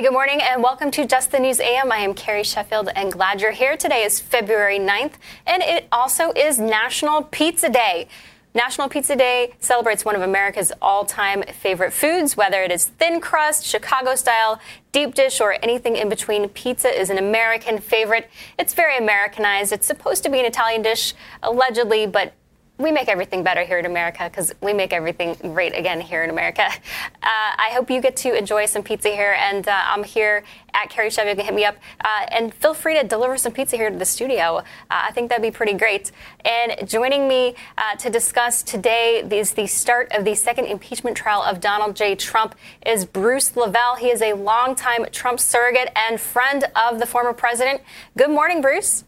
Hey, good morning and welcome to Just the News AM. I am Carrie Sheffield and glad you're here. Today is February 9th and it also is National Pizza Day. National Pizza Day celebrates one of America's all time favorite foods, whether it is thin crust, Chicago style, deep dish, or anything in between. Pizza is an American favorite. It's very Americanized. It's supposed to be an Italian dish, allegedly, but we make everything better here in America because we make everything great again here in America. Uh, I hope you get to enjoy some pizza here, and uh, I'm here at Carrie Chevy. You can hit me up, uh, and feel free to deliver some pizza here to the studio. Uh, I think that'd be pretty great. And joining me uh, to discuss today is the start of the second impeachment trial of Donald J. Trump is Bruce LeVell. He is a longtime Trump surrogate and friend of the former president. Good morning, Bruce.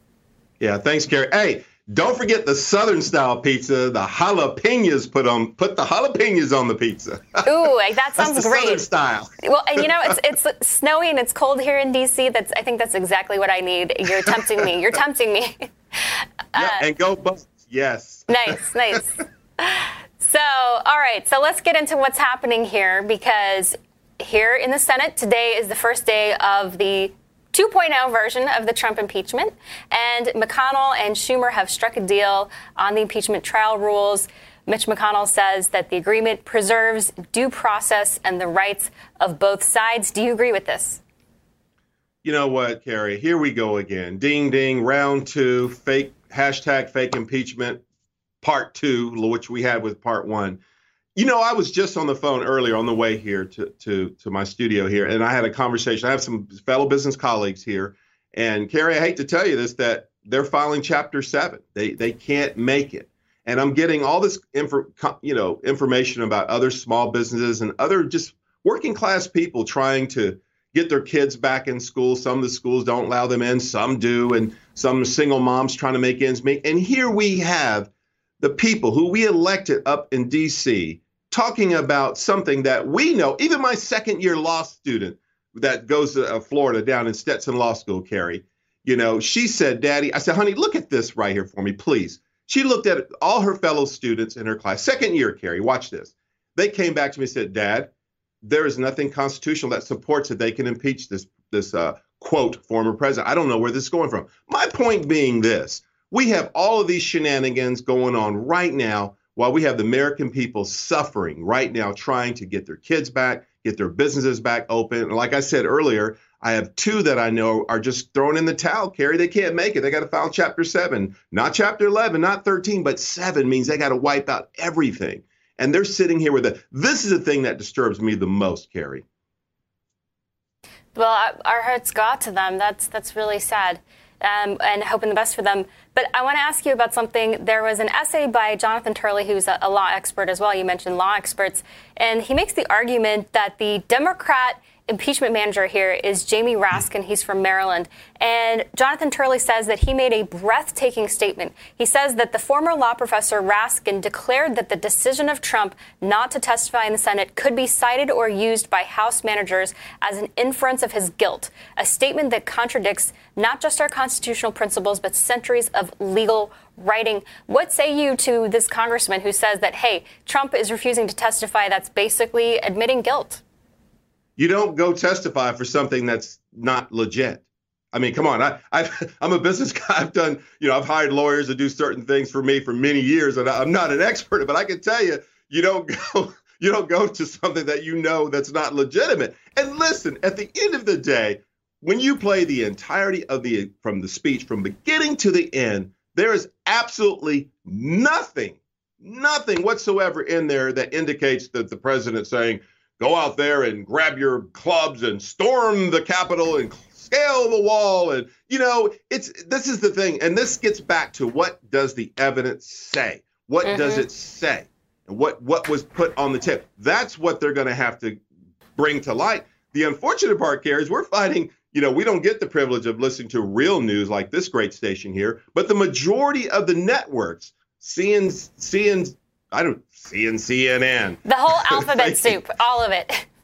Yeah, thanks, Carrie. Hey. Don't forget the Southern style pizza. The jalapenos put on put the jalapenos on the pizza. Ooh, that sounds that's the great. Southern style. Well, and you know it's it's snowy and it's cold here in DC. That's I think that's exactly what I need. You're tempting me. You're tempting me. yeah, uh, and go Bucks. Yes. Nice, nice. so, all right. So let's get into what's happening here because here in the Senate today is the first day of the 2.0 version of the Trump impeachment. And McConnell and Schumer have struck a deal on the impeachment trial rules. Mitch McConnell says that the agreement preserves due process and the rights of both sides. Do you agree with this? You know what, Carrie? Here we go again. Ding, ding, round two, fake, hashtag fake impeachment, part two, which we had with part one. You know, I was just on the phone earlier on the way here to to to my studio here, and I had a conversation. I have some fellow business colleagues here, and Carrie, I hate to tell you this, that they're filing Chapter Seven. They they can't make it, and I'm getting all this info, you know, information about other small businesses and other just working class people trying to get their kids back in school. Some of the schools don't allow them in, some do, and some single moms trying to make ends meet. And here we have the people who we elected up in D.C. talking about something that we know. Even my second year law student that goes to uh, Florida down in Stetson Law School, Carrie, you know, she said, Daddy, I said, honey, look at this right here for me, please. She looked at all her fellow students in her class, second year, Carrie, watch this. They came back to me and said, Dad, there is nothing constitutional that supports that they can impeach this, this uh, quote, former president. I don't know where this is going from. My point being this we have all of these shenanigans going on right now while we have the American people suffering right now, trying to get their kids back, get their businesses back open. And like I said earlier, I have two that I know are just thrown in the towel, Carrie. They can't make it. They got to file chapter seven, not chapter 11, not 13, but seven means they got to wipe out everything. And they're sitting here with it. This is the thing that disturbs me the most, Carrie. Well, our hearts go to them. That's that's really sad um, and hoping the best for them. But I want to ask you about something. There was an essay by Jonathan Turley, who's a, a law expert as well. You mentioned law experts. And he makes the argument that the Democrat impeachment manager here is Jamie Raskin. He's from Maryland. And Jonathan Turley says that he made a breathtaking statement. He says that the former law professor Raskin declared that the decision of Trump not to testify in the Senate could be cited or used by House managers as an inference of his guilt, a statement that contradicts not just our constitutional principles, but centuries of legal writing. What say you to this congressman who says that, hey, Trump is refusing to testify? That's basically admitting guilt. You don't go testify for something that's not legit. I mean, come on. I, I, am a business guy. I've done, you know, I've hired lawyers to do certain things for me for many years, and I'm not an expert, but I can tell you, you don't go, you don't go to something that you know that's not legitimate. And listen, at the end of the day, when you play the entirety of the from the speech from beginning to the end, there is absolutely nothing, nothing whatsoever in there that indicates that the president saying, go out there and grab your clubs and storm the Capitol and scale the wall. And, you know, it's this is the thing. And this gets back to what does the evidence say? What mm-hmm. does it say? And what what was put on the tip. That's what they're going to have to bring to light. The unfortunate part, Carrie, is we're fighting. You know, we don't get the privilege of listening to real news like this great station here, but the majority of the networks, CN, CN, I don't, CN, CNN, the whole alphabet soup, all of it.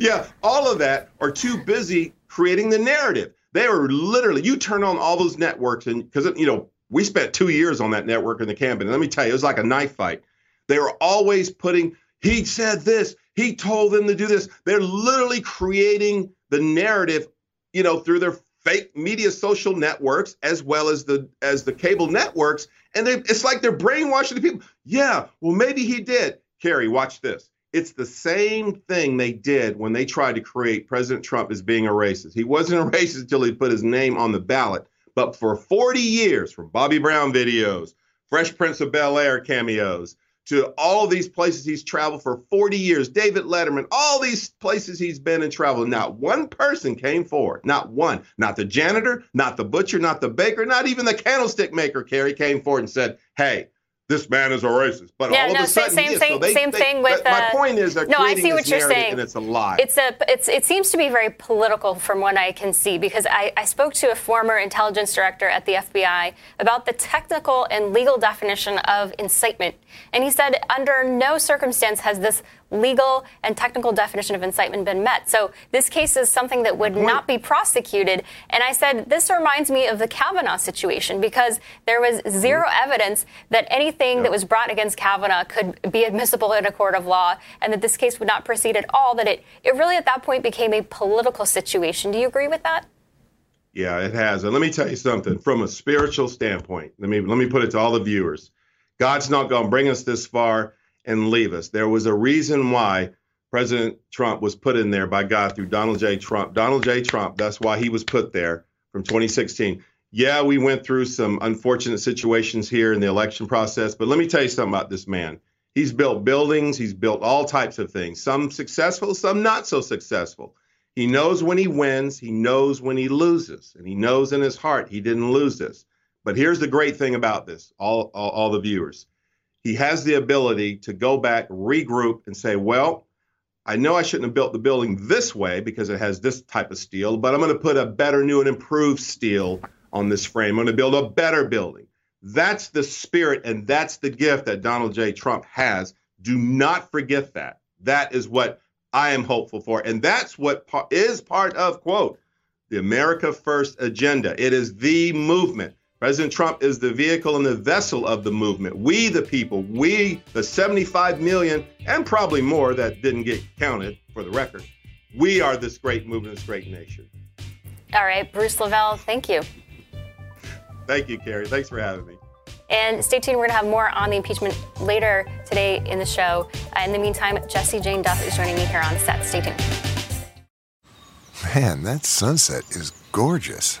Yeah, all of that are too busy creating the narrative. They are literally, you turn on all those networks, and because, you know, we spent two years on that network in the campaign. And let me tell you, it was like a knife fight. They were always putting, he said this, he told them to do this. They're literally creating the narrative, you know, through their fake media social networks as well as the as the cable networks. And they, it's like they're brainwashing the people. Yeah, well, maybe he did. Carrie, watch this. It's the same thing they did when they tried to create President Trump as being a racist. He wasn't a racist until he put his name on the ballot. But for 40 years, from Bobby Brown videos, Fresh Prince of Bel Air cameos, to all these places he's traveled for 40 years, David Letterman, all these places he's been and traveled, not one person came forward. Not one. Not the janitor, not the butcher, not the baker, not even the candlestick maker, Carrie, came forward and said, hey, this man is a racist. But yeah, all no, of a sudden, same, is. same, so they, same they, thing with. My uh, point is, they're no, I see what you're saying, and it's a lie. It's a, it's, it seems to be very political from what I can see because I, I spoke to a former intelligence director at the FBI about the technical and legal definition of incitement, and he said under no circumstance has this legal and technical definition of incitement been met. So this case is something that would not be prosecuted. And I said, this reminds me of the Kavanaugh situation because there was mm-hmm. zero evidence that anything that was brought against Kavanaugh could be admissible in a court of law and that this case would not proceed at all, that it, it really at that point became a political situation. Do you agree with that? Yeah, it has. And let me tell you something from a spiritual standpoint. Let me let me put it to all the viewers. God's not going to bring us this far and leave us. There was a reason why President Trump was put in there by God through Donald J. Trump. Donald J. Trump, that's why he was put there from 2016. Yeah, we went through some unfortunate situations here in the election process, but let me tell you something about this man. He's built buildings, he's built all types of things, some successful, some not so successful. He knows when he wins, he knows when he loses, and he knows in his heart he didn't lose this. But here's the great thing about this, all, all, all the viewers. He has the ability to go back, regroup, and say, well, I know I shouldn't have built the building this way because it has this type of steel, but I'm going to put a better, new, and improved steel on this frame. I'm going to build a better building. That's the spirit and that's the gift that Donald J. Trump has. Do not forget that. That is what I am hopeful for. And that's what is part of, quote, the America First agenda. It is the movement. President Trump is the vehicle and the vessel of the movement. We, the people, we, the 75 million and probably more that didn't get counted for the record, we are this great movement, this great nation. All right, Bruce LeVell, thank you. Thank you, Carrie. Thanks for having me. And stay tuned. We're going to have more on the impeachment later today in the show. Uh, in the meantime, Jesse Jane Duff is joining me here on set. Stay tuned. Man, that sunset is gorgeous.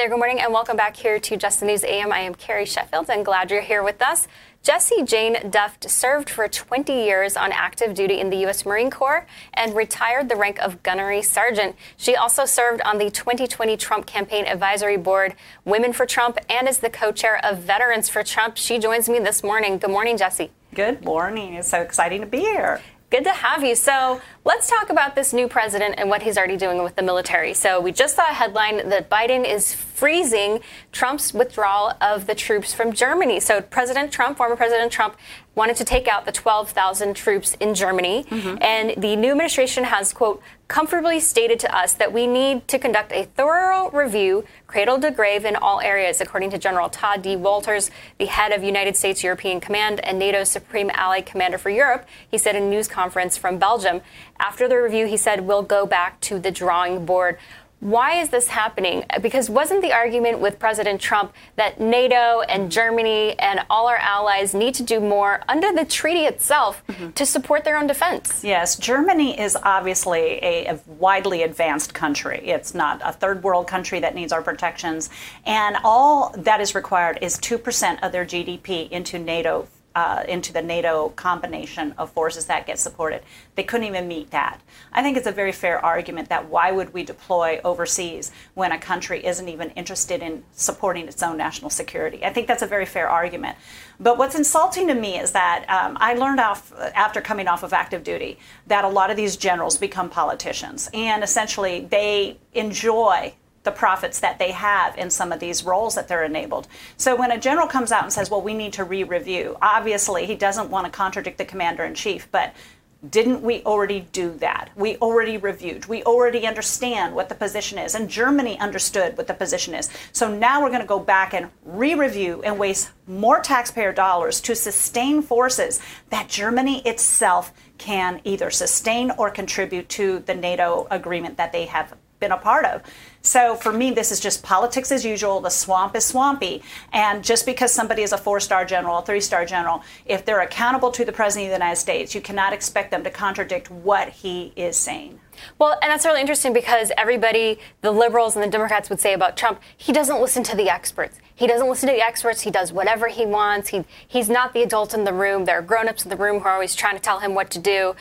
There, good morning, and welcome back here to Just the News AM. I am Carrie Sheffield, and glad you're here with us. Jesse Jane Duff served for 20 years on active duty in the U.S. Marine Corps and retired the rank of gunnery sergeant. She also served on the 2020 Trump Campaign Advisory Board, Women for Trump, and is the co chair of Veterans for Trump. She joins me this morning. Good morning, Jesse. Good morning. It's so exciting to be here. Good to have you. So let's talk about this new president and what he's already doing with the military. So we just saw a headline that Biden is freezing Trump's withdrawal of the troops from Germany. So President Trump, former President Trump, wanted to take out the 12,000 troops in Germany. Mm-hmm. And the new administration has, quote, comfortably stated to us that we need to conduct a thorough review, cradle to grave in all areas, according to General Tod D. Wolters, the head of United States European Command and NATO's Supreme Allied Commander for Europe. He said in a news conference from Belgium. After the review, he said, we'll go back to the drawing board. Why is this happening? Because wasn't the argument with President Trump that NATO and Germany and all our allies need to do more under the treaty itself mm-hmm. to support their own defense? Yes, Germany is obviously a, a, widely advanced country. It's not a third world country that needs our protections. And all that is required is 2% of their GDP into NATO uh, into the NATO combination of forces that get supported. They couldn't even meet that. I think it's a very fair argument that why would we deploy overseas when a country isn't even interested in supporting its own national security? I think that's a very fair argument. But what's insulting to me is that um, I learned off after coming off of active duty that a lot of these generals become politicians, and essentially they enjoy the profits that they have in some of these roles that they're enabled. So when a general comes out and says, well, we need to re review, obviously he doesn't want to contradict the commander in chief, but didn't we already do that? We already reviewed. We already understand what the position is. And Germany understood what the position is. So now we're going to go back and re review and waste more taxpayer dollars to sustain forces that Germany itself can either sustain or contribute to the NATO agreement that they have been a part of. So for me, this is just politics as usual. The swamp is swampy. And just because somebody is a four star general, a three star general, if they're accountable to the President of the United States, you cannot expect them to contradict what he is saying. Well, and that's really interesting because everybody, the liberals and the Democrats would say about Trump, he doesn't listen to the experts. He doesn't listen to the experts. He does whatever he wants. He, he's not the adult in the room. There are grown ups in the room who are always trying to tell him what to do.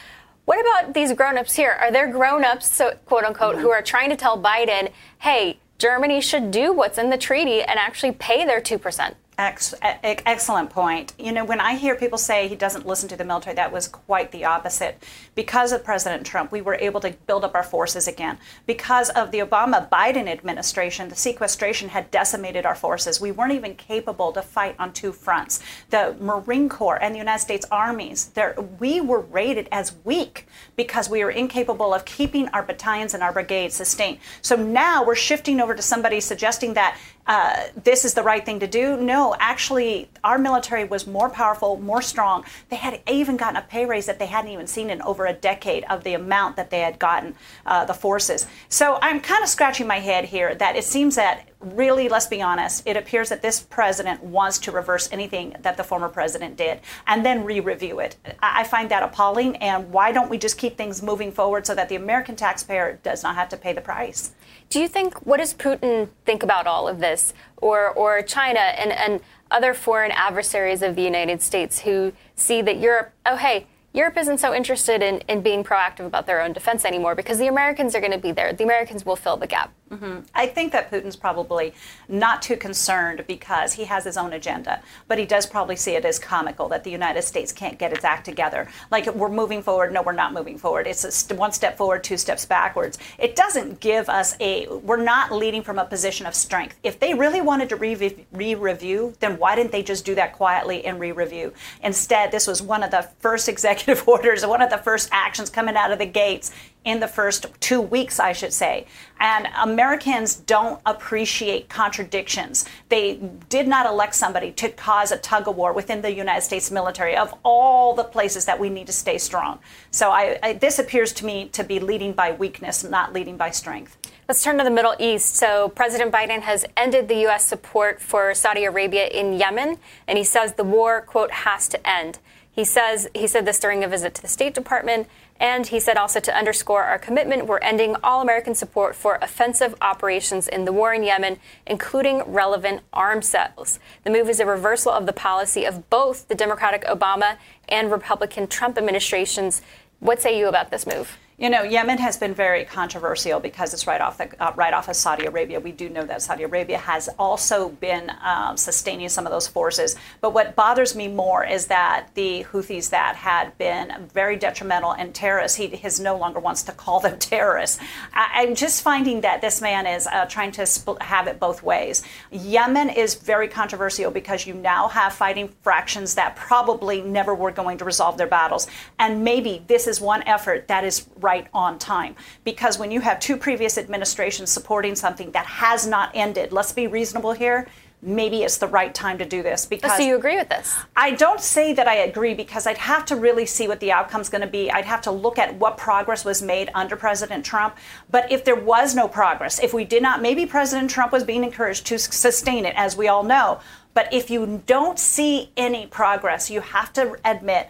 What about these grown-ups here? Are there grown-ups, so quote unquote, mm-hmm. who are trying to tell Biden, "Hey, Germany should do what's in the treaty and actually pay their 2%?" Ex- excellent point. You know, when I hear people say he doesn't listen to the military, that was quite the opposite. Because of President Trump, we were able to build up our forces again. Because of the Obama Biden administration, the sequestration had decimated our forces. We weren't even capable to fight on two fronts. The Marine Corps and the United States armies, we were rated as weak because we were incapable of keeping our battalions and our brigades sustained. So now we're shifting over to somebody suggesting that uh, this is the right thing to do. No, actually, our military was more powerful, more strong. They had even gotten a pay raise that they hadn't even seen in over a decade of the amount that they had gotten, uh, the forces. So I'm kind of scratching my head here that it seems that really, let's be honest, it appears that this president wants to reverse anything that the former president did and then re review it. I find that appalling. And why don't we just keep things moving forward so that the American taxpayer does not have to pay the price? Do you think, what does Putin think about all of this? Or, or China and, and other foreign adversaries of the United States who see that Europe, oh, hey, Europe isn't so interested in, in being proactive about their own defense anymore because the Americans are going to be there. The Americans will fill the gap. Mm-hmm. I think that Putin's probably not too concerned because he has his own agenda, but he does probably see it as comical that the United States can't get its act together. Like we're moving forward, no, we're not moving forward. It's one step forward, two steps backwards. It doesn't give us a. We're not leading from a position of strength. If they really wanted to re review, then why didn't they just do that quietly and re review? Instead, this was one of the first executive orders, one of the first actions coming out of the gates in the first two weeks, I should say. And Americans don't appreciate contradictions. They did not elect somebody to cause a tug of war within the United States military of all the places that we need to stay strong. So I, I, this appears to me to be leading by weakness, not leading by strength. Let's turn to the Middle East. So, President Biden has ended the U.S. support for Saudi Arabia in Yemen, and he says the war, quote, has to end. He says he said this during a visit to the State Department, and he said also to underscore our commitment, we're ending all American support for offensive operations in the war in Yemen, including relevant arms sales. The move is a reversal of the policy of both the Democratic Obama and Republican Trump administrations. What say you about this move? You know, Yemen has been very controversial because it's right off the uh, right off of Saudi Arabia. We do know that Saudi Arabia has also been um, sustaining some of those forces. But what bothers me more is that the Houthis that had been very detrimental and terrorists, he his no longer wants to call them terrorists. I, am just finding that this man is uh, trying to have it both ways. Yemen is very controversial because you now have fighting fractions that probably never were going to resolve their battles, and maybe this is one effort that is on time. Because when you have two previous administrations supporting something that has not ended, let's be reasonable here, maybe it's the right time to do this because so you agree with this? I don't say that i agree because i'd have to really see what the outcome's going to be. I'd have to look at what progress was made under president trump. But if there was no progress if we did not maybe president trump was being encouraged to sustain it as we all know. But if you don't see any progress you have to admit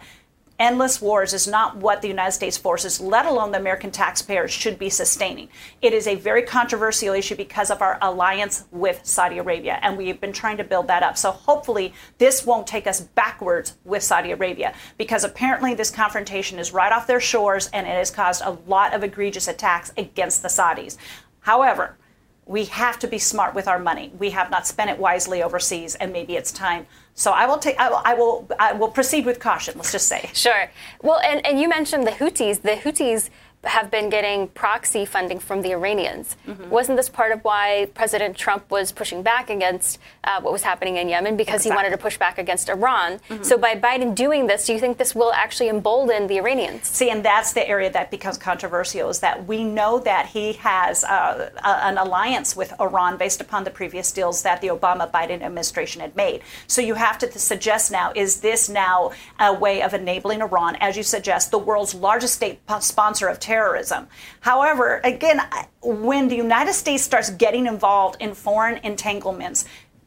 endless wars is not what the United States forces, let alone the American taxpayers, should be sustaining. It is a very controversial issue because of our alliance with Saudi Arabia, and we've been trying to build that up. So hopefully, this won't take us backwards with Saudi Arabia because apparently this confrontation is right off their shores and it has caused a lot of egregious attacks against the Saudis. However, we have to be smart with our money. We have not spent it wisely overseas, and maybe it's time. So I will take. I will. I will. I will proceed with caution. Let's just say. Sure. Well, and, and you mentioned the Houthis. The Houthis have been getting proxy funding from the Iranians. Mm-hmm. Wasn't this part of why President Trump was pushing back against uh, what was happening in Yemen because exactly. he wanted to push back against Iran? Mm-hmm. So by Biden doing this, do you think this will actually embolden the Iranians? See, and that's the area that becomes controversial is that we know that he has uh, a, an alliance with Iran based upon the previous deals that the Obama Biden administration had made. So you have to suggest now is this now a way of enabling Iran, as you suggest, the world's largest state sponsor of terrorism. However, again, when the United States starts getting involved in foreign entanglements,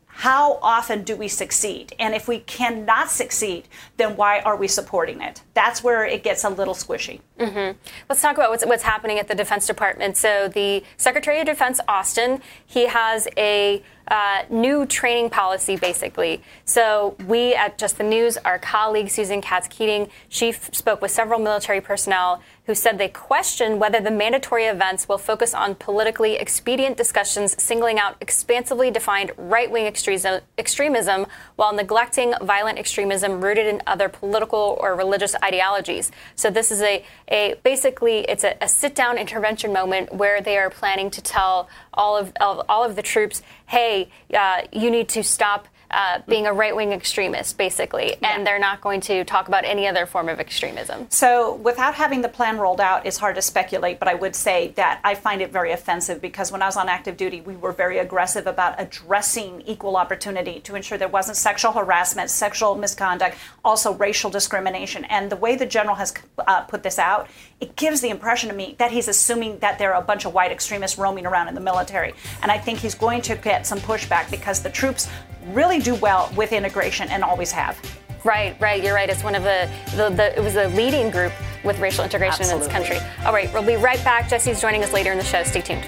how often do we succeed? And if we cannot succeed, then why are we supporting it? That's where it gets a little squishy. Mm-hmm. Let's talk about what's, what's happening at the Defense Department. So, the Secretary of Defense, Austin, he has a uh, new training policy, basically. So we at Just the News, our colleague Susan Katz Keating, she f- spoke with several military personnel who said they question whether the mandatory events will focus on politically expedient discussions, singling out expansively defined right-wing extremism, extremism while neglecting violent extremism rooted in other political or religious ideologies. So this is a, a basically it's a, a sit-down intervention moment where they are planning to tell all of, of all of the troops, hey, uh, you need to stop uh, being a right wing extremist, basically, yeah. and they're not going to talk about any other form of extremism. So, without having the plan rolled out, it's hard to speculate, but I would say that I find it very offensive because when I was on active duty, we were very aggressive about addressing equal opportunity to ensure there wasn't sexual harassment, sexual misconduct, also racial discrimination. And the way the general has uh, put this out, it gives the impression to me that he's assuming that there are a bunch of white extremists roaming around in the military. And I think he's going to get some pushback because the troops really do well with integration and always have. Right, right. You're right. It's one of the, the, the, it was a leading group with racial integration Absolutely. in this country. All right, we'll be right back. Jesse's joining us later in the show. Stay tuned.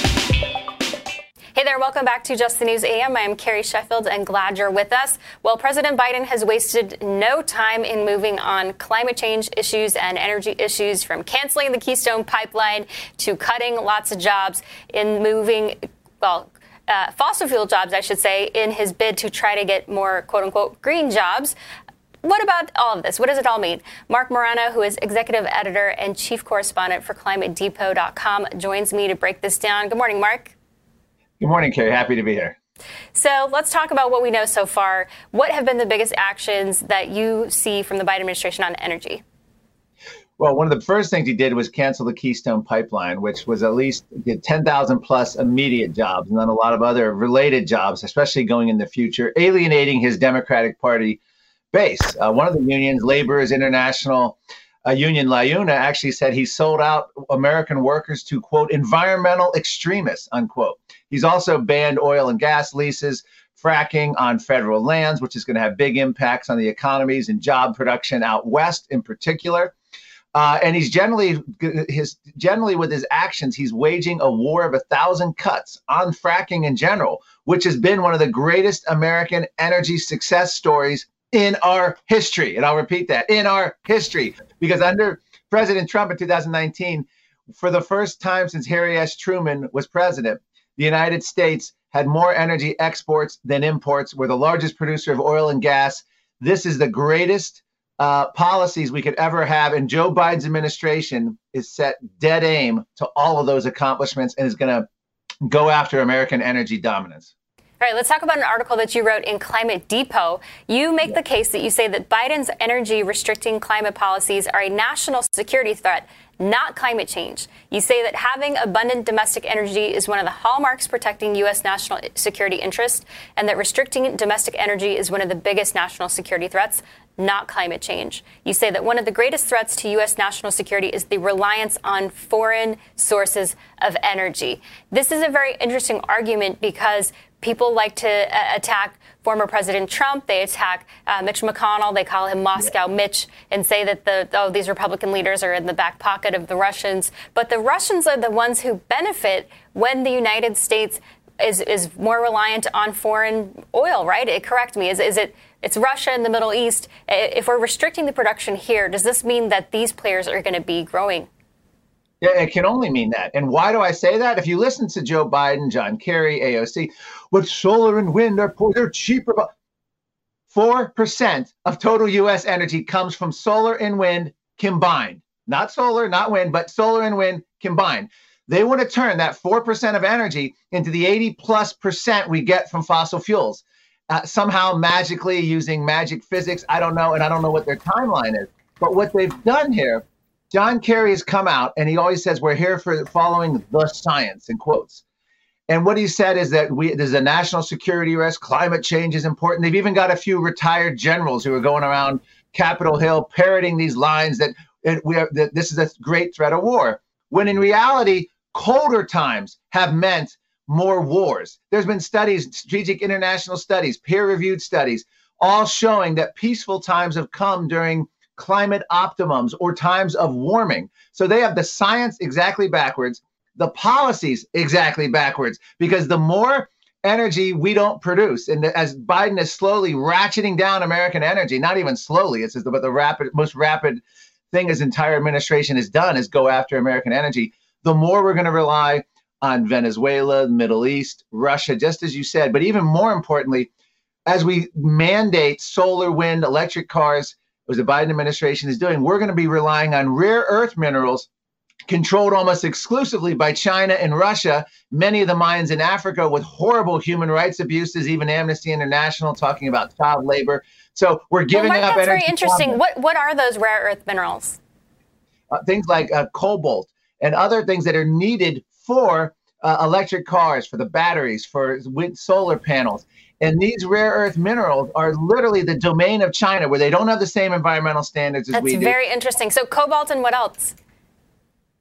Hey there, welcome back to Just the News AM. I am Carrie Sheffield and glad you're with us. Well, President Biden has wasted no time in moving on climate change issues and energy issues from canceling the Keystone pipeline to cutting lots of jobs in moving, well, uh, fossil fuel jobs, I should say, in his bid to try to get more quote unquote green jobs. What about all of this? What does it all mean? Marc Morano, who is executive editor and chief correspondent for ClimateDepot.com, joins me to break this down. Good morning, Marc. Good morning, Carrie. Happy to be here. So let's talk about what we know so far. What have been the biggest actions that you see from the Biden administration on energy? Well, one of the first things he did was cancel the Keystone Pipeline, which was at least 10,000 plus immediate jobs, and then a lot of other related jobs, especially going in the future, alienating his Democratic Party base. Uh, one of the unions, Laborers International, uh, union LIUNA actually said he sold out American workers to quote environmental extremists unquote. He's also banned oil and gas leases, fracking on federal lands, which is going to have big impacts on the economies and job production out west in particular. Uh, and he's generally his generally with his actions, he's waging a war of a thousand cuts on fracking in general, which has been one of the greatest American energy success stories in our history. And I'll repeat that in our history, because under President Trump in 2019, for the first time since Harry S. Truman was president, the United States had more energy exports than imports. We're the largest producer of oil and gas. This is the greatest uh, policies we could ever have. And Joe Biden's administration is set dead aim to all of those accomplishments and is going to go after American energy dominance. All right, let's talk about an article that you wrote in Climate Depot. You make the case that you say that Biden's energy restricting climate policies are a national security threat, not climate change. You say that having abundant domestic energy is one of the hallmarks protecting U.S. national security interests, and that restricting domestic energy is one of the biggest national security threats, not climate change. You say that one of the greatest threats to U.S. national security is the reliance on foreign sources of energy. This is a very interesting argument because people like to uh, attack former President Trump. They attack uh, Mitch McConnell. They call him Moscow Mitch and say that the oh these Republican leaders are in the back pocket of the Russians. But the Russians are the ones who benefit when the United States is is more reliant on foreign oil. Right? It, correct me. Is is it? It's Russia in the Middle East. If we're restricting the production here, does this mean that these players are going to be growing? Yeah, it can only mean that. And why do I say that? If you listen to Joe Biden, John Kerry, AOC, what solar and wind are they're cheaper. Four percent of total U.S. energy comes from solar and wind combined. Not solar, not wind, but solar and wind combined. They want to turn that four percent of energy into the 80 plus percent we get from fossil fuels. Uh, somehow magically using magic physics. I don't know, and I don't know what their timeline is. But what they've done here John Kerry has come out and he always says we're here for following the science in quotes. And what he said is that we there's a national security risk, climate change is important. They've even got a few retired generals who are going around Capitol Hill parroting these lines that we are, that this is a great threat of war. When in reality, colder times have meant more wars. There's been studies, strategic international studies, peer-reviewed studies, all showing that peaceful times have come during climate optimums or times of warming. So they have the science exactly backwards, the policies exactly backwards, because the more energy we don't produce, and as Biden is slowly ratcheting down American energy, not even slowly, it's but the rapid, most rapid thing his entire administration has done is go after American energy. The more we're going to rely on Venezuela, the Middle East, Russia, just as you said, but even more importantly, as we mandate solar, wind, electric cars, was the Biden administration is doing, we're going to be relying on rare earth minerals controlled almost exclusively by China and Russia, many of the mines in Africa with horrible human rights abuses, even Amnesty International talking about child labor. So we're giving well, up that's very interesting. What what are those rare earth minerals? Uh, things like uh, cobalt and other things that are needed for uh, electric cars, for the batteries, for wind, solar panels. And these rare earth minerals are literally the domain of China, where they don't have the same environmental standards as That's we do. That's very interesting. So cobalt and what else?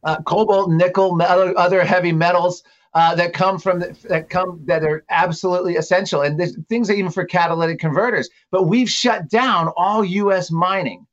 Uh, cobalt, nickel, other, other heavy metals uh, that come from the, that come that are absolutely essential, and there's things even for catalytic converters. But we've shut down all U.S. mining.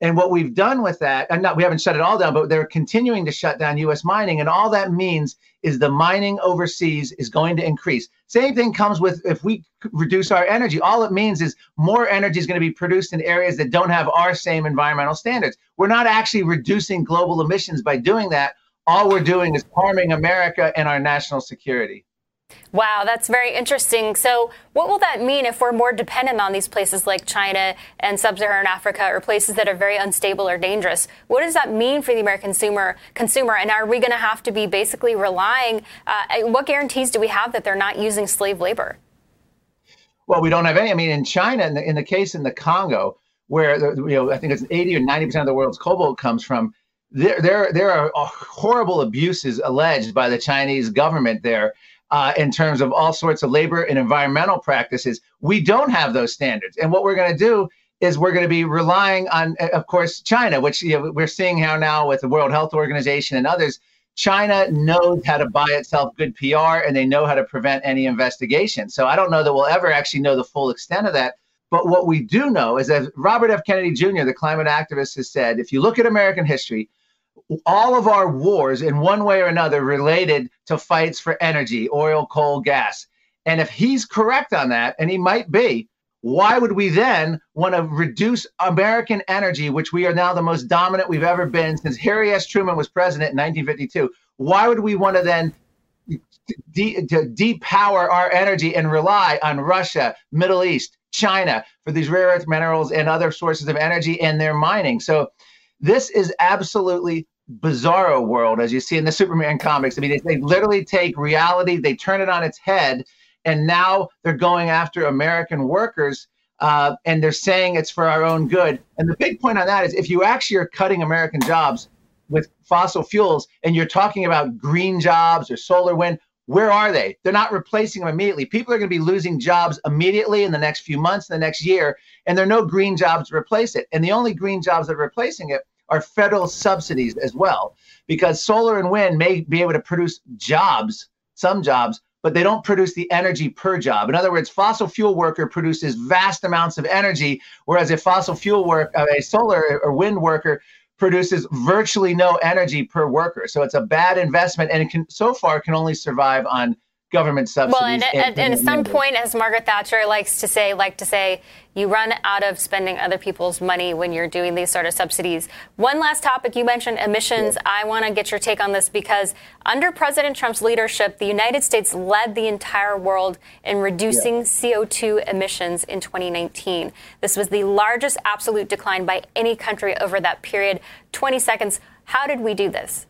And what we've done with that, and not we haven't shut it all down, but they're continuing to shut down U.S. mining, and all that means is the mining overseas is going to increase. Same thing comes with if we reduce our energy. All it means is more energy is going to be produced in areas that don't have our same environmental standards. We're not actually reducing global emissions by doing that. All we're doing is harming America and our national security. Wow, that's very interesting. So, what will that mean if we're more dependent on these places like China and sub-Saharan Africa, or places that are very unstable or dangerous? What does that mean for the American consumer? Consumer, and are we going to have to be basically relying? Uh, what guarantees do we have that they're not using slave labor? Well, we don't have any. I mean, in China, in the, in the case in the Congo, where you know I think it's 80 or 90 percent of the world's cobalt comes from, there there there are horrible abuses alleged by the Chinese government there uh, in terms of all sorts of labor and environmental practices. We don't have those standards. And what we're going to do is we're going to be relying on, uh, of course, China, which you know, we're seeing how now with the World Health Organization and others. China knows how to buy itself good PR and they know how to prevent any investigation. So I don't know that we'll ever actually know the full extent of that. But what we do know is that Robert F. Kennedy Jr., the climate activist, has said if you look at American history, all of our wars in one way or another related to fights for energy, oil, coal, gas. And if he's correct on that, and he might be, why would we then want to reduce American energy, which we are now the most dominant we've ever been since Harry S. Truman was president in 1952? Why would we want to then de- to depower our energy and rely on Russia, Middle East, China for these rare earth minerals and other sources of energy and their mining? So this is absolutely bizarro world as you see in the Superman comics. I mean, they, they literally take reality, they turn it on its head, and now they're going after American workers. Uh, and they're saying it's for our own good. And the big point on that is if you actually are cutting American jobs with fossil fuels and you're talking about green jobs or solar wind, where are they? They're not replacing them immediately. People are going to be losing jobs immediately in the next few months, the next year, and there are no green jobs to replace it. And the only green jobs that are replacing it are federal subsidies as well, because solar and wind may be able to produce jobs, some jobs, but they don't produce the energy per job. In other words, fossil fuel worker produces vast amounts of energy, whereas a fossil fuel work, uh, a solar or wind worker produces virtually no energy per worker. So it's a bad investment, and it can so far can only survive on government subsidies. Well, and, and, and, at some point, as Margaret Thatcher likes to say, like to say, you run out of spending other people's money when you're doing these sort of subsidies. One last topic you mentioned emissions. Yeah. I want to get your take on this because under President Trump's leadership, the United States led the entire world in reducing yeah. CO2 emissions in 2019. This was the largest absolute decline by any country over that period. 20 seconds. How did we do this?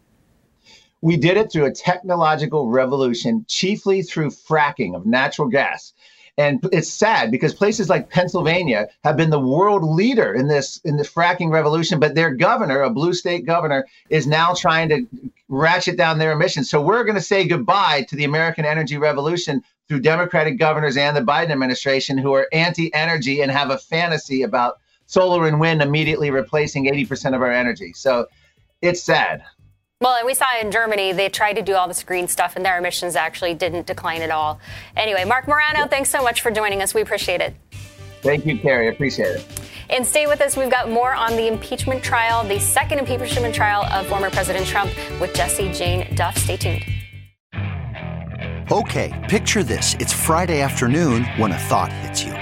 We did it through a technological revolution, chiefly through fracking of natural gas. And it's sad because places like Pennsylvania have been the world leader in this in the fracking revolution, but their governor, a blue state governor, is now trying to ratchet down their emissions. So we're going to say goodbye to the American energy revolution through Democratic governors and the Biden administration who are anti-energy and have a fantasy about solar and wind immediately replacing 80% of our energy. So it's sad. Well, and we saw in Germany, they tried to do all this green stuff, and their emissions actually didn't decline at all. Anyway, Marc Morano, thanks so much for joining us. We appreciate it. Thank you, Carrie. Appreciate it. And stay with us. We've got more on the impeachment trial, the second impeachment trial of former President Trump with Jesse Jane Duff. Stay tuned. Okay, picture this. It's Friday afternoon when a thought hits you.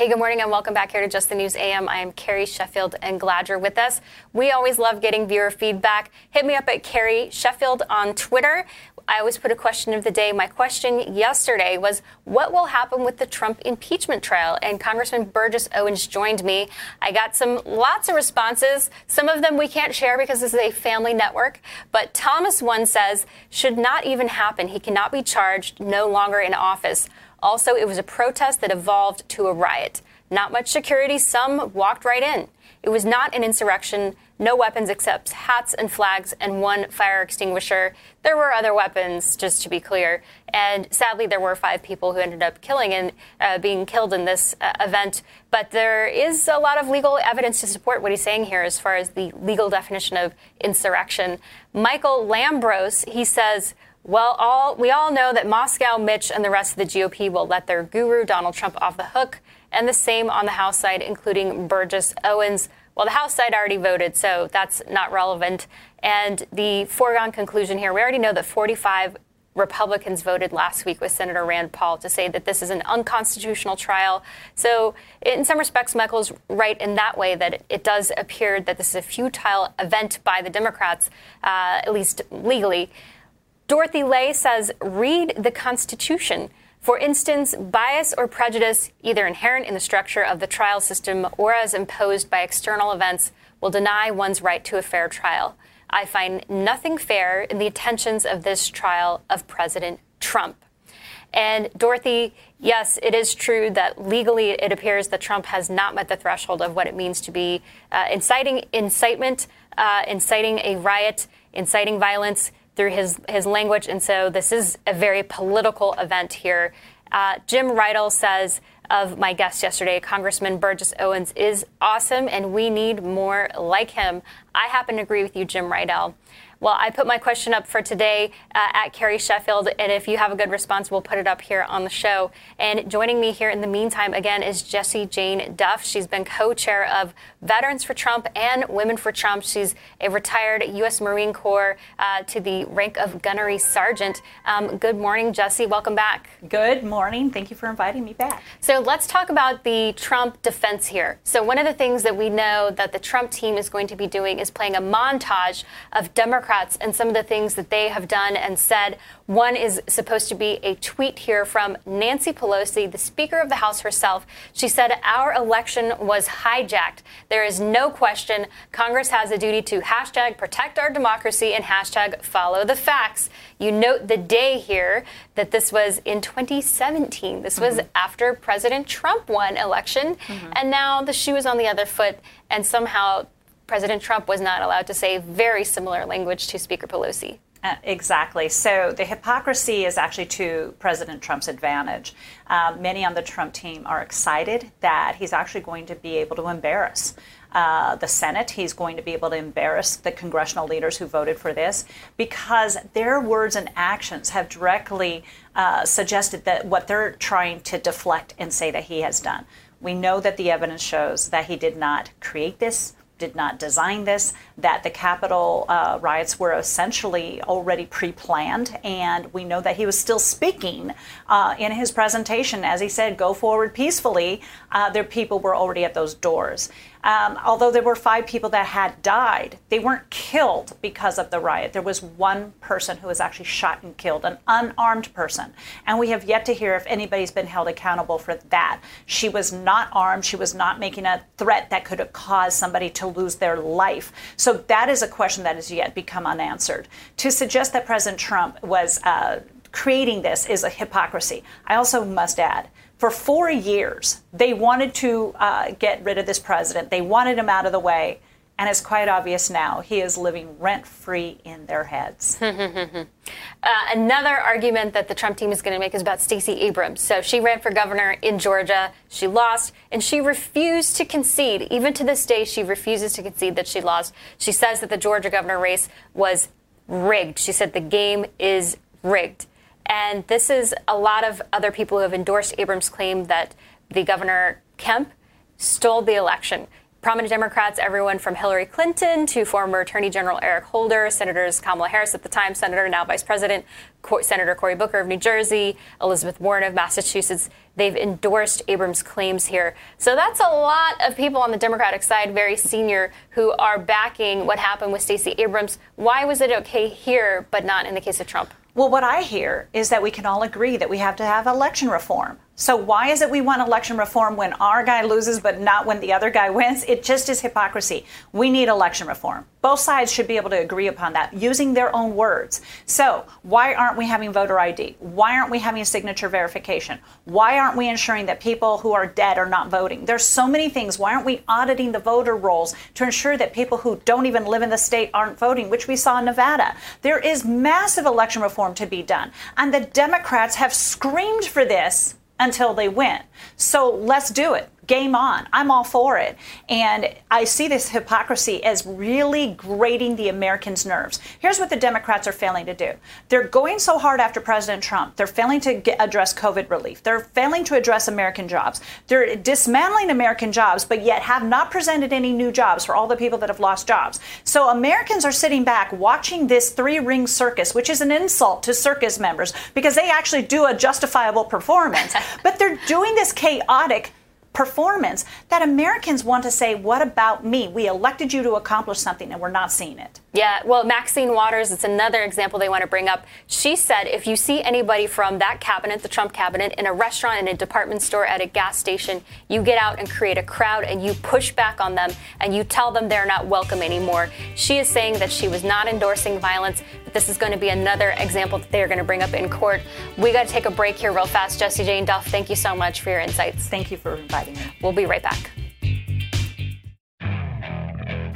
Hey, good morning and welcome back here to Just the News AM. I am Carrie Sheffield and glad you're with us. We always love getting viewer feedback. Hit me up at Carrie Sheffield on Twitter. I always put a question of the day. My question yesterday was what will happen with the Trump impeachment trial? And Congressman Burgess Owens joined me. I got some lots of responses. Some of them we can't share because this is a family network. But Thomas one says should not even happen. He cannot be charged, no longer in office. Also, it was a protest that evolved to a riot. Not much security, some walked right in. It was not an insurrection no weapons except hats and flags and one fire extinguisher. There were other weapons, just to be clear. And sadly, there were five people who ended up killing and uh, being killed in this uh, event. But there is a lot of legal evidence to support what he's saying here as far as the legal definition of insurrection. Michael Lambros, he says, well, all, we all know that Moscow, Mitch, and the rest of the GOP will let their guru, Donald Trump, off the hook. And the same on the House side, including Burgess Owens. Well, the House side already voted, so that's not relevant. And the foregone conclusion here, we already know that 45 Republicans voted last week with Senator Rand Paul to say that this is an unconstitutional trial. So, in some respects, Michael's right in that way that it does appear that this is a futile event by the Democrats, uh, at least legally. Dorothy Lay says, read the Constitution. For instance, bias or prejudice, either inherent in the structure of the trial system or as imposed by external events, will deny one's right to a fair trial. I find nothing fair in the intentions of this trial of President Trump. And Dorothy, yes, it is true that legally it appears that Trump has not met the threshold of what it means to be uh, inciting incitement, uh, inciting a riot, inciting violence through his, his language. And so this is a very political event here. Uh, Jim Riedel says, of my guest yesterday. Congressman Burgess Owens is awesome, and we need more like him. I happen to agree with you, Jim Reidel. Well, I put my question up for today uh, at Carrie Sheffield, and if you have a good response, we'll put it up here on the show. And joining me here in the meantime, again, is Jesse Jane Duff. She's been co chair of Veterans for Trump and Women for Trump. She's a retired U.S. Marine Corps uh, to the rank of gunnery sergeant. Um, good morning, Jesse. Welcome back. Good morning. Thank you for inviting me back. So let's talk about the Trump defense here. So, one of the things that we know that the Trump team is going to be doing is playing a montage of Democrats Democrats and some of the things that they have done and said. One is supposed to be a tweet here from Nancy Pelosi, the Speaker of the House herself. She said, Our election was hijacked. There is no question Congress has a duty to hashtag protect our democracy and hashtag follow the facts. You note the day here that this was in 2017. This was mm-hmm. after President Trump won election. Mm-hmm. And now the shoe is on the other foot. And somehow President Trump was not allowed to say very similar language to Speaker Pelosi. Uh, exactly. So the hypocrisy is actually to President Trump's advantage. Uh, many on the Trump team are excited that he's actually going to be able to embarrass uh, the Senate. He's going to be able to embarrass the congressional leaders who voted for this because their words and actions have directly uh, suggested that what they're trying to deflect and say that he has done. We know that the evidence shows that he did not create this did not design this, that the Capitol uh, riots were essentially already pre planned. And we know that he was still speaking uh, in his presentation as he said, go forward peacefully. Uh, their people were already at those doors. Um, although there were five people that had died, they weren't killed because of the riot. There was one person who was actually shot and killed, an unarmed person. And we have yet to hear if anybody's been held accountable for that. She was not armed. She was not making a threat that could have caused somebody to lose their life. So that is a question that has yet become unanswered. To suggest that President Trump was uh, creating this is a hypocrisy. I also must add for four years, they wanted to uh, get rid of this president. They wanted him out of the way. And it's quite obvious now he is living rent free in their heads. uh, another argument that the Trump team is going to make is about Stacey Abrams. So she ran for governor in Georgia. She lost, and she refused to concede. Even to this day, she refuses to concede that she lost. She says that the Georgia governor race was rigged. She said the game is rigged. And this is a lot of other people who have endorsed Abrams' claim that the governor Kemp stole the election. Prominent Democrats, everyone from Hillary Clinton to former Attorney General Eric Holder, Senators Kamala Harris at the time, Senator, now Vice President, Senator Cory Booker of New Jersey, Elizabeth Warren of Massachusetts. They've endorsed Abrams' claims here. So that's a lot of people on the Democratic side, very senior, who are backing what happened with Stacey Abrams. Why was it okay here, but not in the case of Trump? Well, what I hear is that we can all agree that we have to have election reform. So why is it we want election reform when our guy loses but not when the other guy wins? It just is hypocrisy. We need election reform. Both sides should be able to agree upon that using their own words. So, why aren't we having voter ID? Why aren't we having signature verification? Why aren't we ensuring that people who are dead are not voting? There's so many things. Why aren't we auditing the voter rolls to ensure that people who don't even live in the state aren't voting, which we saw in Nevada? There is massive election reform to be done. And the Democrats have screamed for this until they win. So let's do it game on. I'm all for it. And I see this hypocrisy as really grating the Americans' nerves. Here's what the Democrats are failing to do they're going so hard after President Trump, they're failing to get, address COVID relief, they're failing to address American jobs, they're dismantling American jobs, but yet have not presented any new jobs for all the people that have lost jobs. So Americans are sitting back watching this three ring circus, which is an insult to circus members because they actually do a justifiable performance. but they're doing this chaotic performance that Americans want to say, What about me? We elected you to accomplish something and we're not seeing it. Yeah, well, Maxine Waters, it's another example they want to bring up. She said if you see anybody from that cabinet, the Trump cabinet, in a restaurant, in a department store, at a gas station, you get out and create a crowd and you push back on them and you tell them they're not welcome anymore. She is saying that she was not endorsing violence, but this is going to be another example that they're going to bring up in court. We got to take a break here real fast. Jesse Jane Duff, thank you so much for your insights. Thank you for inviting me. We'll be right back.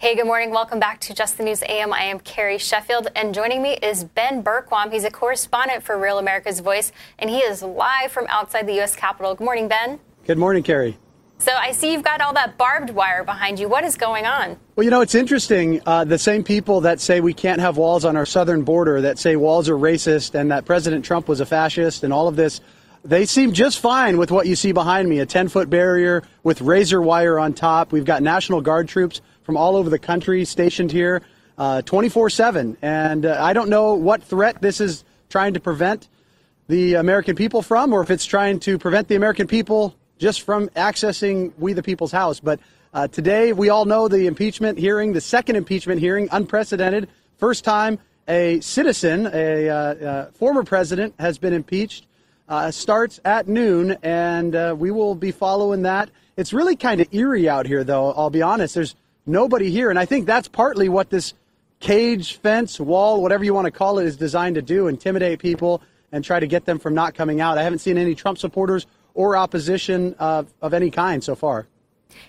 Hey, good morning. Welcome back to Just the News AM. I am Carrie Sheffield, and joining me is Ben Bergquam. He's a correspondent for Real America's Voice, and he is live from outside the U.S. Capitol. Good morning, Ben. Good morning, Carrie. So I see you've got all that barbed wire behind you. What is going on? Well, you know, it's interesting. Uh, the same people that say we can't have walls on our southern border, that say walls are racist and that President Trump was a fascist and all of this, they seem just fine with what you see behind me a 10 foot barrier with razor wire on top. We've got National Guard troops from all over the country stationed here uh, 24 uh, 7. And uh, I don't know what threat this is trying to prevent the American people from, or if it's trying to prevent the American people just from accessing We the People's House. But uh, today, we all know the impeachment hearing, the second impeachment hearing, unprecedented. First time a citizen, a uh, uh, former president, has been impeached. starts at noon, and we will be following that. It's really kind of eerie out here, though, I'll be honest. There's nobody here. And I think that's partly what this cage, fence, wall, whatever you want to call it, is designed to do intimidate people and try to get them from not coming out. I haven't seen any Trump supporters or opposition of, of any kind so far.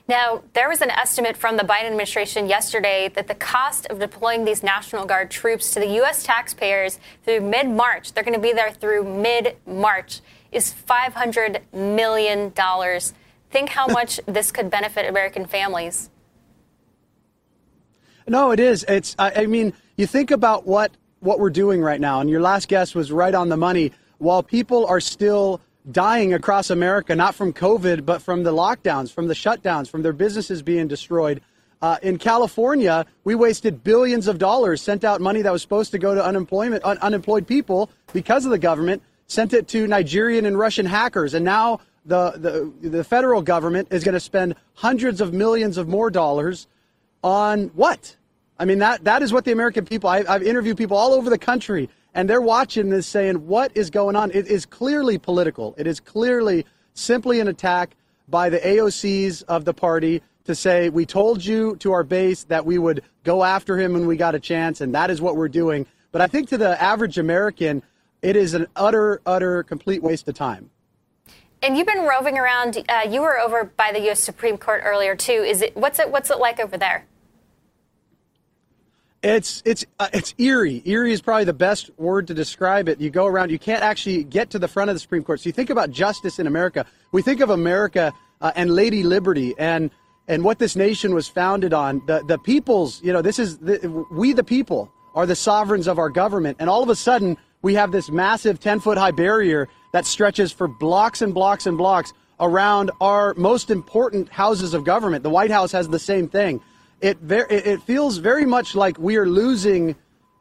Now, there was an estimate from the Biden administration yesterday that the cost of deploying these National Guard troops to the U.S. taxpayers through mid March, they're going to be there through mid March, is $500 million. Think how much this could benefit American families. No, it is. It's. I, I mean, you think about what what we're doing right now, and your last guest was right on the money. While people are still dying across America, not from COVID, but from the lockdowns, from the shutdowns, from their businesses being destroyed. Uh, in California, we wasted billions of dollars, sent out money that was supposed to go to unemployment, un- unemployed people because of the government, sent it to Nigerian and Russian hackers, and now the the, the federal government is going to spend hundreds of millions of more dollars on what? I mean, that, that is what the American people, I, I've interviewed people all over the country, and they're watching this saying, what is going on? It is clearly political. It is clearly simply an attack by the AOCs of the party to say, we told you to our base that we would go after him when we got a chance, and that is what we're doing. But I think to the average American, it is an utter, utter, complete waste of time. And you've been roving around. Uh, you were over by the U.S. Supreme Court earlier too. Is it what's it what's it like over there? It's it's uh, it's eerie. Eerie is probably the best word to describe it. You go around, you can't actually get to the front of the Supreme Court. So you think about justice in America. We think of America uh, and Lady Liberty and and what this nation was founded on. The the people's, you know, this is the, we the people are the sovereigns of our government. And all of a sudden, we have this massive 10 foot high barrier that stretches for blocks and blocks and blocks around our most important houses of government. The White House has the same thing it it feels very much like we are losing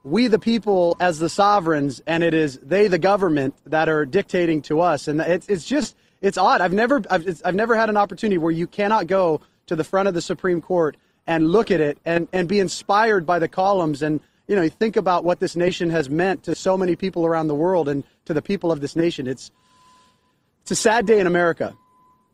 we the people as the sovereigns and it is they the government that are dictating to us. And it's it's just it's odd. I've never I've, I've never had an opportunity where you cannot go to the front of the supreme court and look at it and and be inspired by the columns and you know you think about what this nation has meant to so many people around the world and to the people of this nation. It's it's a sad day in america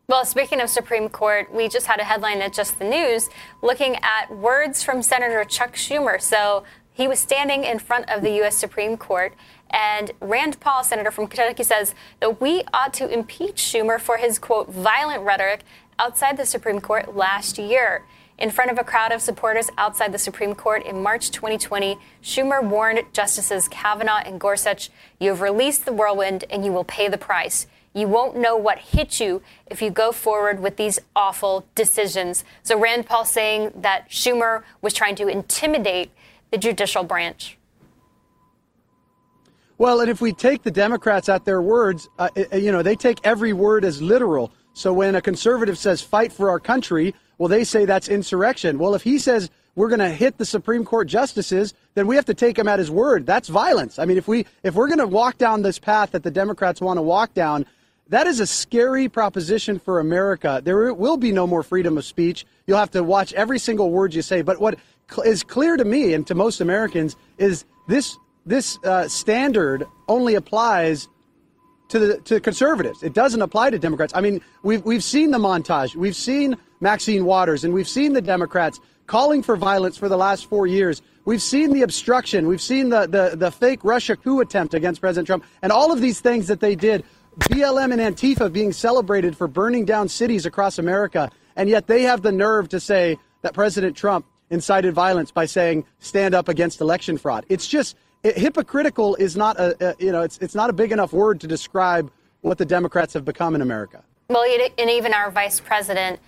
well, speaking of Supreme Court, we just had a headline at Just the News looking at words from Senator Chuck Schumer. So he was standing in front of the U.S. Supreme Court, and Rand Paul, senator from Kentucky, says that we ought to impeach Schumer for his, quote, violent rhetoric outside the Supreme Court last year. In front of a crowd of supporters outside the Supreme Court in March 2020, Schumer warned Justices Kavanaugh and Gorsuch, You have released the whirlwind and you will pay the price. You won't know what hit you if you go forward with these awful decisions. So Rand Paul saying that Schumer was trying to intimidate the judicial branch. Well, and if we take the Democrats at their words, uh, uh, you know, they take every word as literal. So when a conservative says fight for our country, well, they say that's insurrection. Well, if he says we're going to hit the Supreme Court justices, then we have to take him at his word. That's violence. I mean, if we if we're going to walk down this path that the Democrats want to walk down, that is a scary proposition for America. There will be no more freedom of speech. You'll have to watch every single word you say. But what is clear to me and to most Americans is this this uh, standard only applies to the to conservatives. It doesn't apply to Democrats. I mean, we've we've seen the montage. We've seen Maxine Waters, and we've seen the Democrats calling for violence for the last four years. We've seen the obstruction. We've seen the the, the fake Russia coup attempt against President Trump, and all of these things that they did. BLM and Antifa being celebrated for burning down cities across America, and yet they have the nerve to say that President Trump incited violence by saying stand up against election fraud. It's just it, hypocritical is not a, a, you know it's it's not a big enough word to describe what the Democrats have become in America. Well, and even our vice president,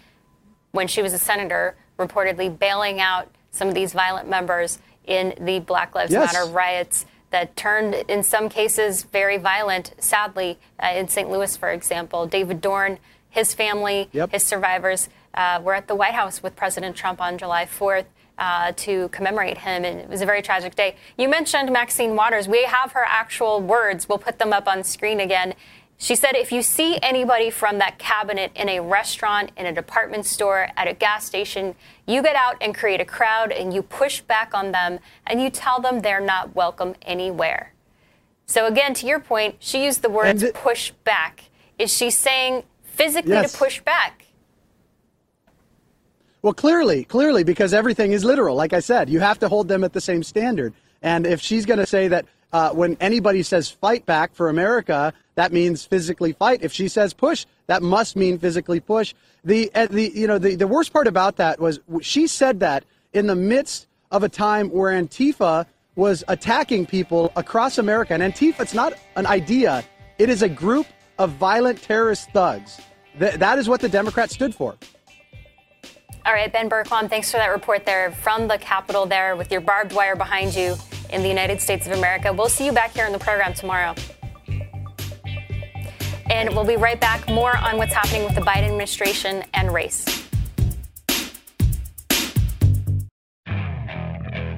when she was a senator, reportedly bailing out some of these violent members in the Black Lives yes. Matter riots that turned, in some cases, very violent, sadly, uh, in St. Louis, for example. David Dorn, his family, yep. his survivors uh, were at the White House with President Trump on July 4th. Uh, to commemorate him, and it was a very tragic day. You mentioned Maxine Waters. We have her actual words. We'll put them up on screen again. She said if you see anybody from that cabinet in a restaurant, in a department store, at a gas station, you get out and create a crowd and you push back on them and you tell them they're not welcome anywhere. So, again, to your point, she used the words th- push back. Is she saying physically yes. to push back? Well, clearly, clearly, because everything is literal. Like I said, you have to hold them at the same standard. And if she's going to say that uh, when anybody says fight back for America, that means physically fight. If she says push, that must mean physically push. The, uh, the, you know, the, the worst part about that was she said that in the midst of a time where Antifa was attacking people across America. And Antifa, it's not an idea, it is a group of violent terrorist thugs. Th- that is what the Democrats stood for. All right, Ben Bergquam, thanks for that report there from the Capitol there with your barbed wire behind you in the United States of America. We'll see you back here in the program tomorrow. And we'll be right back. More on what's happening with the Biden administration and race.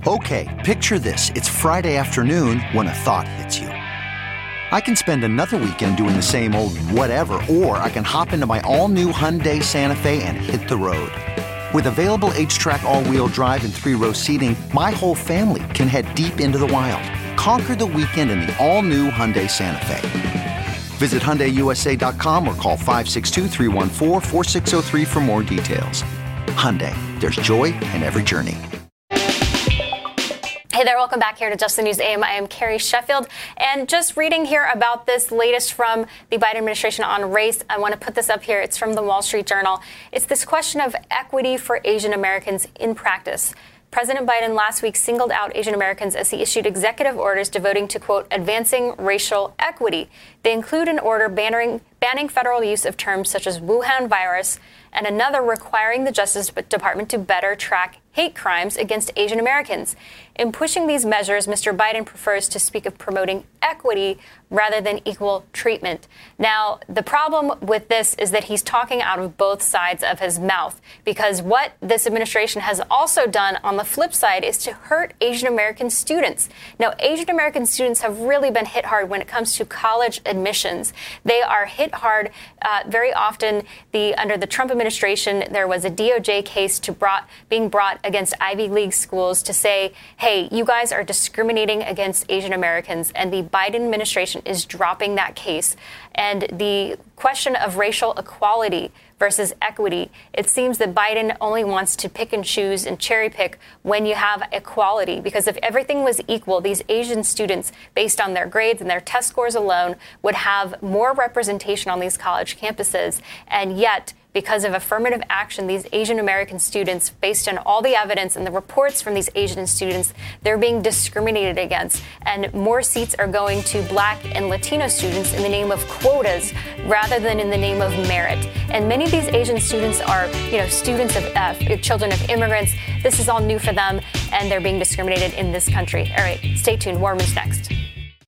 Okay, picture this. It's Friday afternoon when a thought hits you. I can spend another weekend doing the same old whatever, or I can hop into my all new Hyundai Santa Fe and hit the road. With available HTRAC, all-wheel drive and three-row seating, my whole family can head deep into the wild. Conquer the weekend in the all-new Hyundai Santa Fe. Visit HyundaiUSA.com or call 562 for more details. Hyundai, there's joy in every journey. Hey there, welcome back here to Just the News AM. I am Carrie Sheffield. And just reading here about this latest from the Biden administration on race, I want to put this up here. It's from the Wall Street Journal. It's this question of equity for Asian Americans in practice. President Biden last week singled out Asian Americans as he issued executive orders devoting to, quote, advancing racial equity. They include an order banning, banning federal use of terms such as Wuhan virus and another requiring the Justice Department to better track hate crimes against Asian Americans. In pushing these measures, Mr. Biden prefers to speak of promoting equity rather than equal treatment. Now, the problem with this is that he's talking out of both sides of his mouth because what this administration has also done on the flip side is to hurt Asian American students. Now, Asian American students have really been hit hard when it comes to college admissions. They are hit hard uh, very often. The under the Trump administration, there was a DOJ case to brought being brought against Ivy League schools to say, "Hey, you guys are discriminating against Asian Americans," and the Biden administration is dropping that case. And the question of racial equality versus equity, it seems that Biden only wants to pick and choose and cherry pick when you have equality. Because if everything was equal, these Asian students, based on their grades and their test scores alone, would have more representation on these college campuses. And yet, because of affirmative action, these Asian American students, based on all the evidence and the reports from these Asian students, they're being discriminated against. And more seats are going to black and Latino students in the name of quotas rather than in the name of merit. And many of these Asian students are, you know, students of uh, children of immigrants. This is all new for them, and they're being discriminated in this country. All right, stay tuned. Warman's next.